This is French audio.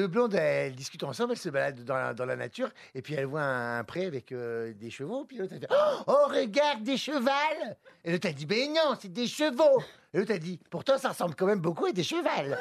deux blondes, elles discutent ensemble, elles se baladent dans la, nature, et puis elles voient un, pré avec euh, des chevaux, puis l'autre elle fait Oh, regarde des chevals! Et l'autre elle dit Ben non, c'est des chevaux! Et l'autre elle dit Pourtant, ça ressemble quand même beaucoup à des chevals!